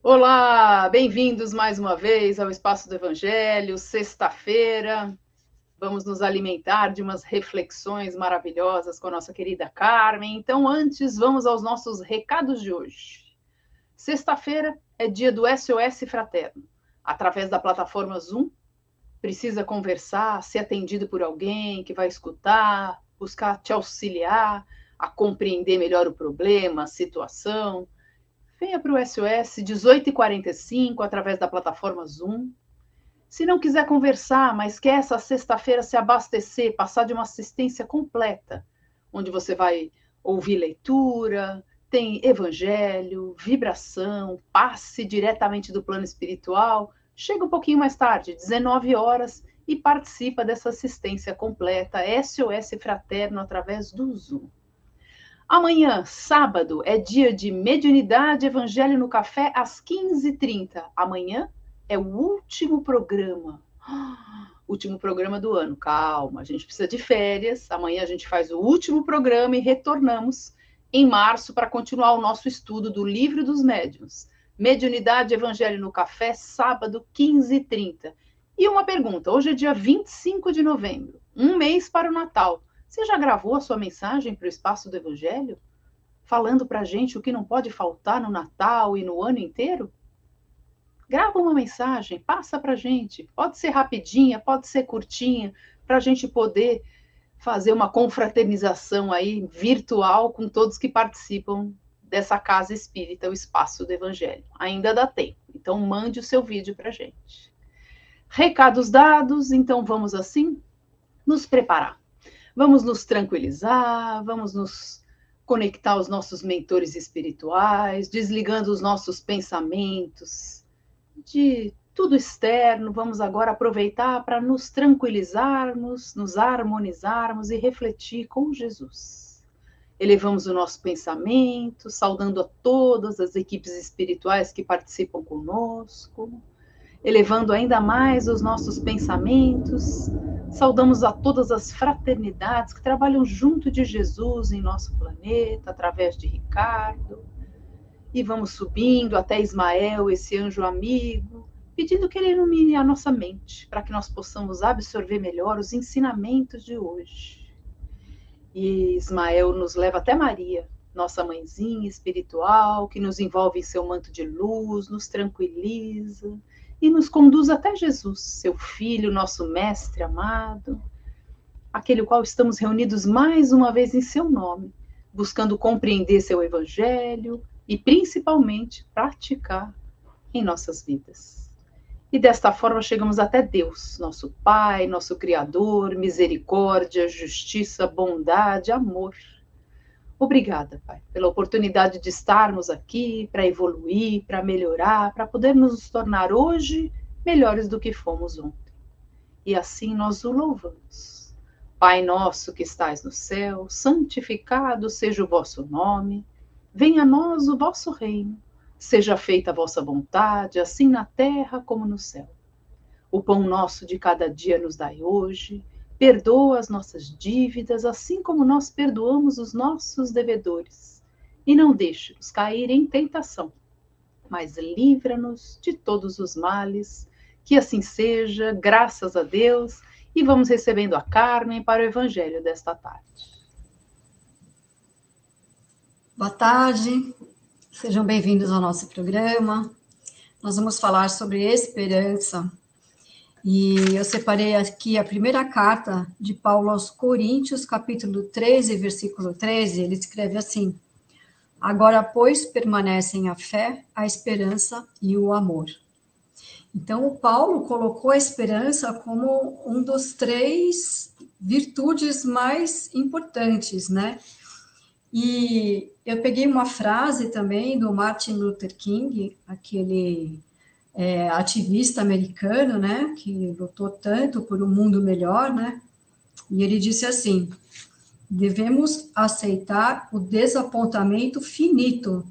Olá, bem-vindos mais uma vez ao Espaço do Evangelho, sexta-feira. Vamos nos alimentar de umas reflexões maravilhosas com a nossa querida Carmen. Então, antes, vamos aos nossos recados de hoje. Sexta-feira é dia do SOS Fraterno. Através da plataforma Zoom, precisa conversar, ser atendido por alguém que vai escutar, buscar te auxiliar a compreender melhor o problema, a situação venha para o SOS 18h45 através da plataforma Zoom. Se não quiser conversar, mas quer essa sexta-feira se abastecer, passar de uma assistência completa, onde você vai ouvir leitura, tem evangelho, vibração, passe diretamente do plano espiritual, chega um pouquinho mais tarde, 19 horas, e participa dessa assistência completa SOS Fraterno através do Zoom. Amanhã, sábado, é dia de mediunidade Evangelho no Café às 15h30. Amanhã é o último programa. Último programa do ano. Calma, a gente precisa de férias. Amanhã a gente faz o último programa e retornamos em março para continuar o nosso estudo do Livro dos Médiuns. Mediunidade Evangelho no Café, sábado, 15h30. E uma pergunta: hoje é dia 25 de novembro, um mês para o Natal. Você já gravou a sua mensagem para o espaço do Evangelho? Falando para a gente o que não pode faltar no Natal e no ano inteiro? Grava uma mensagem, passa para a gente. Pode ser rapidinha, pode ser curtinha, para a gente poder fazer uma confraternização aí virtual com todos que participam dessa casa espírita, o espaço do Evangelho. Ainda dá tempo, então mande o seu vídeo para a gente. Recados dados, então vamos assim nos preparar. Vamos nos tranquilizar, vamos nos conectar aos nossos mentores espirituais, desligando os nossos pensamentos de tudo externo. Vamos agora aproveitar para nos tranquilizarmos, nos harmonizarmos e refletir com Jesus. Elevamos o nosso pensamento, saudando a todas as equipes espirituais que participam conosco elevando ainda mais os nossos pensamentos. Saudamos a todas as fraternidades que trabalham junto de Jesus em nosso planeta, através de Ricardo. E vamos subindo até Ismael, esse anjo amigo, pedindo que ele ilumine a nossa mente, para que nós possamos absorver melhor os ensinamentos de hoje. E Ismael nos leva até Maria, nossa mãezinha espiritual, que nos envolve em seu manto de luz, nos tranquiliza e nos conduz até Jesus, seu Filho, nosso Mestre amado, aquele qual estamos reunidos mais uma vez em seu nome, buscando compreender seu Evangelho e principalmente praticar em nossas vidas. E desta forma chegamos até Deus, nosso Pai, nosso Criador, misericórdia, justiça, bondade, amor Obrigada, Pai, pela oportunidade de estarmos aqui para evoluir, para melhorar, para poder nos tornar hoje melhores do que fomos ontem. E assim nós o louvamos. Pai nosso que estais no céu, santificado seja o vosso nome. Venha a nós o vosso reino. Seja feita a vossa vontade, assim na terra como no céu. O pão nosso de cada dia nos dai hoje Perdoa as nossas dívidas, assim como nós perdoamos os nossos devedores. E não deixe-nos cair em tentação, mas livra-nos de todos os males. Que assim seja, graças a Deus. E vamos recebendo a Carmen para o Evangelho desta tarde. Boa tarde, sejam bem-vindos ao nosso programa. Nós vamos falar sobre esperança e eu separei aqui a primeira carta de Paulo aos Coríntios, capítulo 13, versículo 13. Ele escreve assim: Agora, pois, permanecem a fé, a esperança e o amor. Então, o Paulo colocou a esperança como um dos três virtudes mais importantes, né? E eu peguei uma frase também do Martin Luther King, aquele é, ativista americano, né, que lutou tanto por um mundo melhor, né, e ele disse assim: devemos aceitar o desapontamento finito,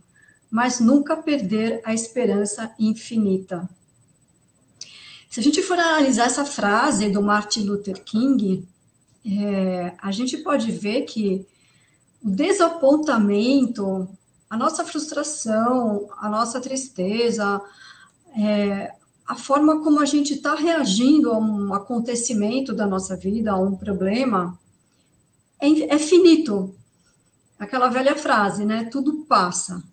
mas nunca perder a esperança infinita. Se a gente for analisar essa frase do Martin Luther King, é, a gente pode ver que o desapontamento a nossa frustração, a nossa tristeza, é, a forma como a gente está reagindo a um acontecimento da nossa vida, a um problema, é, é finito. Aquela velha frase, né? Tudo passa.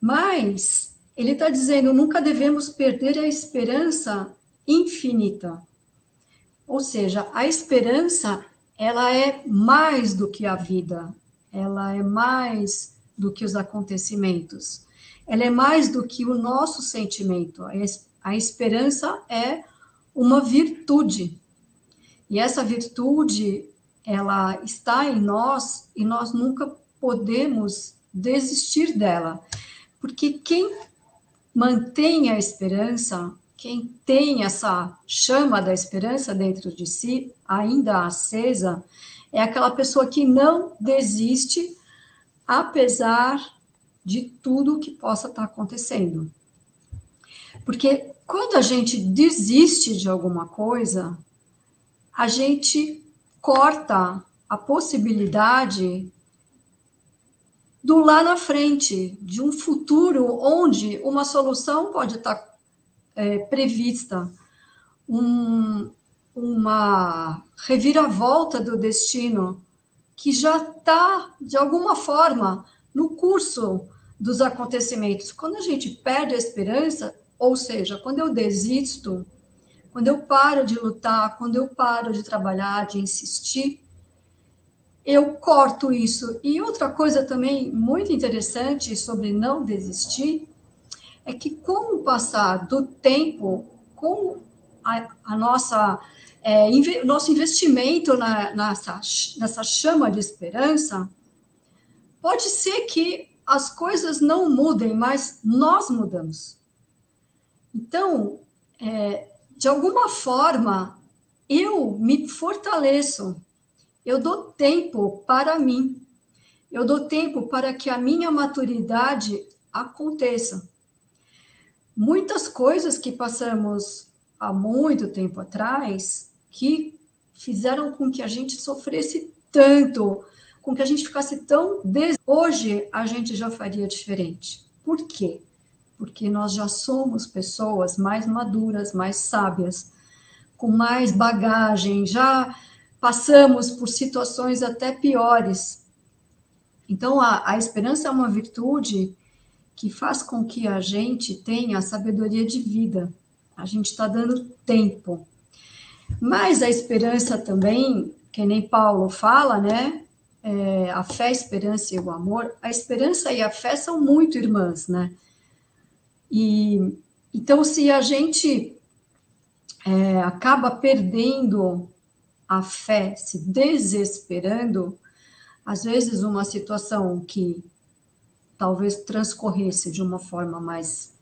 Mas ele está dizendo nunca devemos perder a esperança infinita. Ou seja, a esperança ela é mais do que a vida, ela é mais do que os acontecimentos, ela é mais do que o nosso sentimento. A esperança é uma virtude. E essa virtude, ela está em nós e nós nunca podemos desistir dela. Porque quem mantém a esperança, quem tem essa chama da esperança dentro de si, ainda acesa, é aquela pessoa que não desiste, apesar de tudo que possa estar acontecendo. Porque quando a gente desiste de alguma coisa, a gente corta a possibilidade do lá na frente, de um futuro onde uma solução pode estar é, prevista, um, uma reviravolta do destino que já está, de alguma forma, no curso dos acontecimentos. Quando a gente perde a esperança, ou seja, quando eu desisto, quando eu paro de lutar, quando eu paro de trabalhar, de insistir, eu corto isso. E outra coisa também muito interessante sobre não desistir é que com o passar do tempo, com a, a nossa é, inve, nosso investimento na, nessa, nessa chama de esperança, pode ser que as coisas não mudem, mas nós mudamos. Então, é, de alguma forma, eu me fortaleço eu dou tempo para mim. Eu dou tempo para que a minha maturidade aconteça. Muitas coisas que passamos há muito tempo atrás que fizeram com que a gente sofresse tanto, com que a gente ficasse tão des... hoje a gente já faria diferente. Por quê? Porque nós já somos pessoas mais maduras, mais sábias, com mais bagagem, já passamos por situações até piores. Então, a, a esperança é uma virtude que faz com que a gente tenha a sabedoria de vida. A gente está dando tempo. Mas a esperança também, que nem Paulo fala, né? É, a fé, a esperança e o amor. A esperança e a fé são muito irmãs, né? E então, se a gente é, acaba perdendo a fé se desesperando, às vezes uma situação que talvez transcorresse de uma forma mais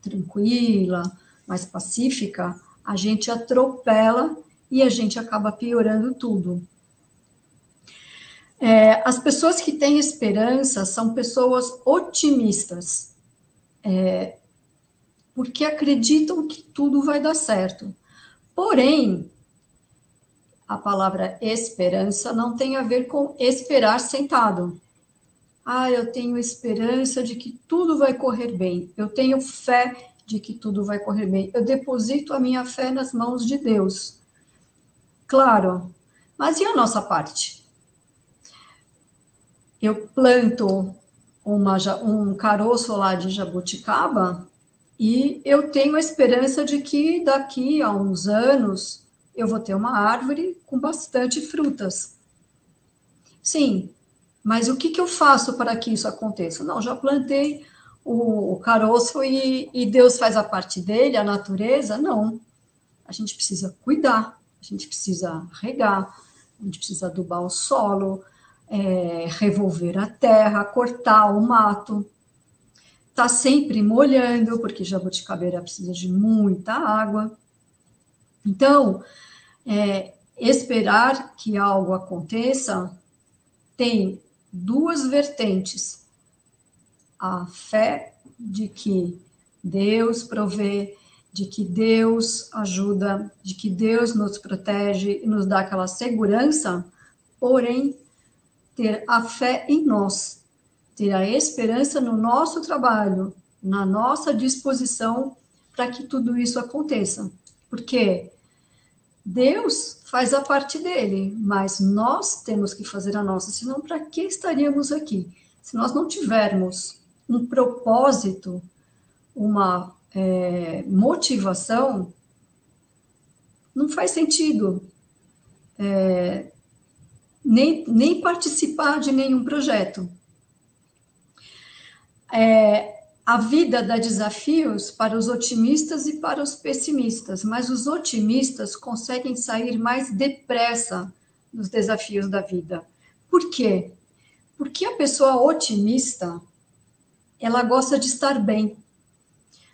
tranquila, mais pacífica, a gente atropela e a gente acaba piorando tudo. É, as pessoas que têm esperança são pessoas otimistas, é, porque acreditam que tudo vai dar certo. Porém, a palavra esperança não tem a ver com esperar sentado. Ah, eu tenho esperança de que tudo vai correr bem. Eu tenho fé de que tudo vai correr bem. Eu deposito a minha fé nas mãos de Deus. Claro, mas e a nossa parte? Eu planto uma, um caroço lá de jabuticaba e eu tenho a esperança de que daqui a uns anos eu vou ter uma árvore com bastante frutas. Sim, mas o que, que eu faço para que isso aconteça? Não, já plantei o, o caroço e, e Deus faz a parte dele, a natureza? Não. A gente precisa cuidar, a gente precisa regar, a gente precisa adubar o solo, é, revolver a terra, cortar o mato. Tá sempre molhando, porque jabuticabeira precisa de muita água. Então, é, esperar que algo aconteça tem duas vertentes. A fé de que Deus provê, de que Deus ajuda, de que Deus nos protege e nos dá aquela segurança, porém, ter a fé em nós, ter a esperança no nosso trabalho, na nossa disposição para que tudo isso aconteça. Porque Deus faz a parte dele, mas nós temos que fazer a nossa, senão para que estaríamos aqui? Se nós não tivermos um propósito, uma é, motivação, não faz sentido é, nem, nem participar de nenhum projeto. É, a vida dá desafios para os otimistas e para os pessimistas, mas os otimistas conseguem sair mais depressa dos desafios da vida. Por quê? Porque a pessoa otimista, ela gosta de estar bem.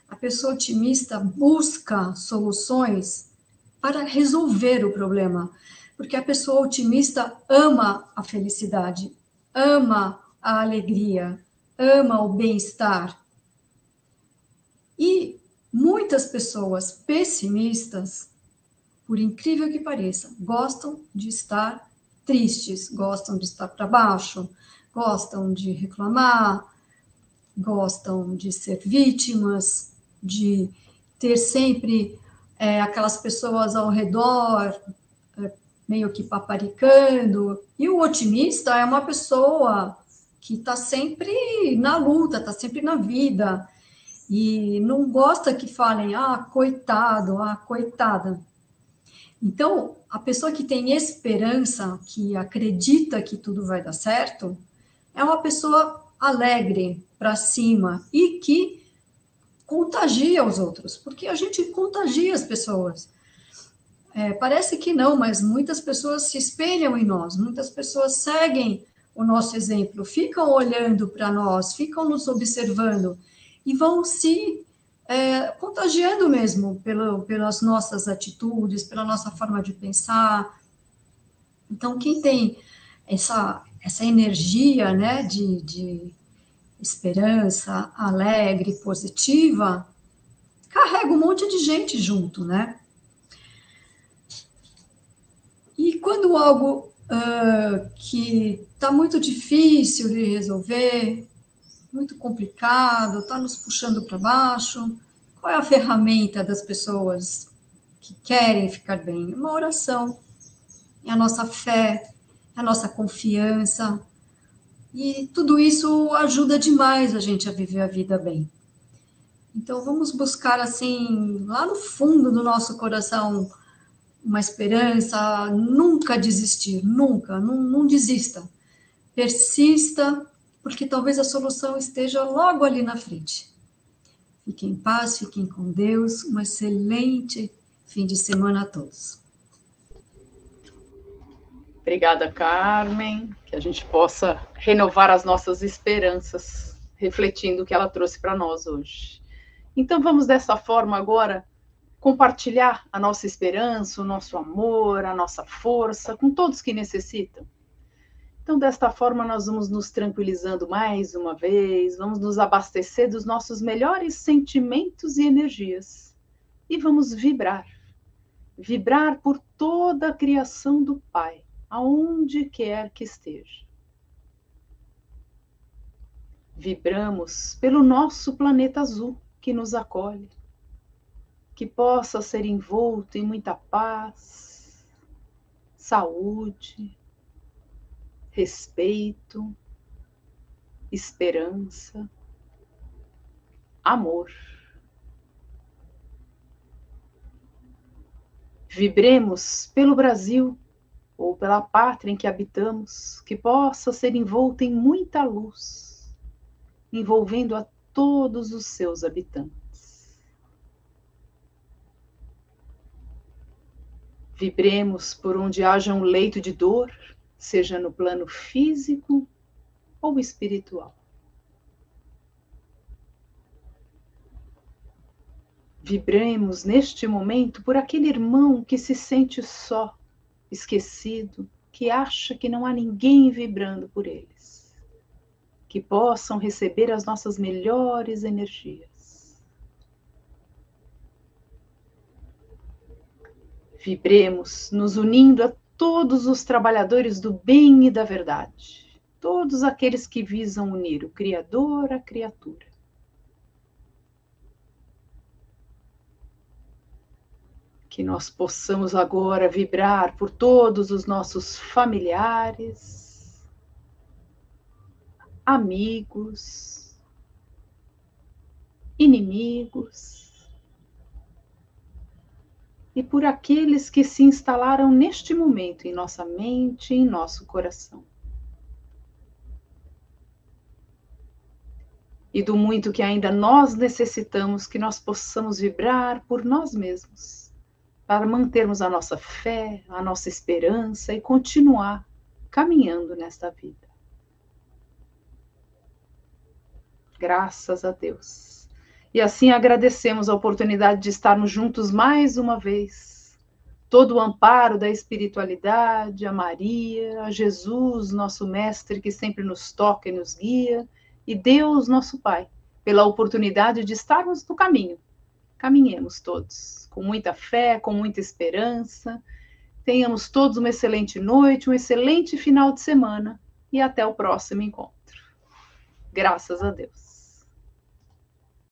A pessoa otimista busca soluções para resolver o problema, porque a pessoa otimista ama a felicidade, ama a alegria, ama o bem-estar. E muitas pessoas pessimistas, por incrível que pareça, gostam de estar tristes, gostam de estar para baixo, gostam de reclamar, gostam de ser vítimas, de ter sempre é, aquelas pessoas ao redor meio que paparicando. E o otimista é uma pessoa que está sempre na luta, está sempre na vida, e não gosta que falem, ah, coitado, ah, coitada. Então, a pessoa que tem esperança, que acredita que tudo vai dar certo, é uma pessoa alegre, para cima e que contagia os outros, porque a gente contagia as pessoas. É, parece que não, mas muitas pessoas se espelham em nós, muitas pessoas seguem o nosso exemplo, ficam olhando para nós, ficam nos observando e vão se é, contagiando mesmo pelo, pelas nossas atitudes, pela nossa forma de pensar. Então, quem tem essa, essa energia né, de, de esperança, alegre, positiva, carrega um monte de gente junto, né? E quando algo uh, que está muito difícil de resolver, muito complicado, está nos puxando para baixo, qual é a ferramenta das pessoas que querem ficar bem? Uma oração. É a nossa fé, é a nossa confiança. E tudo isso ajuda demais a gente a viver a vida bem. Então vamos buscar assim, lá no fundo do nosso coração, uma esperança, nunca desistir, nunca, não, não desista. Persista, porque talvez a solução esteja logo ali na frente. Fiquem em paz, fiquem com Deus, um excelente fim de semana a todos. Obrigada, Carmen, que a gente possa renovar as nossas esperanças, refletindo o que ela trouxe para nós hoje. Então vamos dessa forma agora compartilhar a nossa esperança, o nosso amor, a nossa força com todos que necessitam. Então, desta forma, nós vamos nos tranquilizando mais uma vez, vamos nos abastecer dos nossos melhores sentimentos e energias e vamos vibrar. Vibrar por toda a criação do Pai, aonde quer que esteja. Vibramos pelo nosso planeta azul que nos acolhe que possa ser envolto em muita paz, saúde, respeito, esperança, amor. Vibremos pelo Brasil ou pela pátria em que habitamos, que possa ser envolto em muita luz, envolvendo a todos os seus habitantes. Vibremos por onde haja um leito de dor, seja no plano físico ou espiritual. Vibremos neste momento por aquele irmão que se sente só, esquecido, que acha que não há ninguém vibrando por eles. Que possam receber as nossas melhores energias. Vibremos, nos unindo a todos os trabalhadores do bem e da verdade, todos aqueles que visam unir o Criador à criatura. Que nós possamos agora vibrar por todos os nossos familiares, amigos, inimigos, e por aqueles que se instalaram neste momento em nossa mente e em nosso coração. E do muito que ainda nós necessitamos que nós possamos vibrar por nós mesmos, para mantermos a nossa fé, a nossa esperança e continuar caminhando nesta vida. Graças a Deus. E assim agradecemos a oportunidade de estarmos juntos mais uma vez. Todo o amparo da espiritualidade, a Maria, a Jesus, nosso Mestre, que sempre nos toca e nos guia, e Deus, nosso Pai, pela oportunidade de estarmos no caminho. Caminhemos todos, com muita fé, com muita esperança. Tenhamos todos uma excelente noite, um excelente final de semana e até o próximo encontro. Graças a Deus.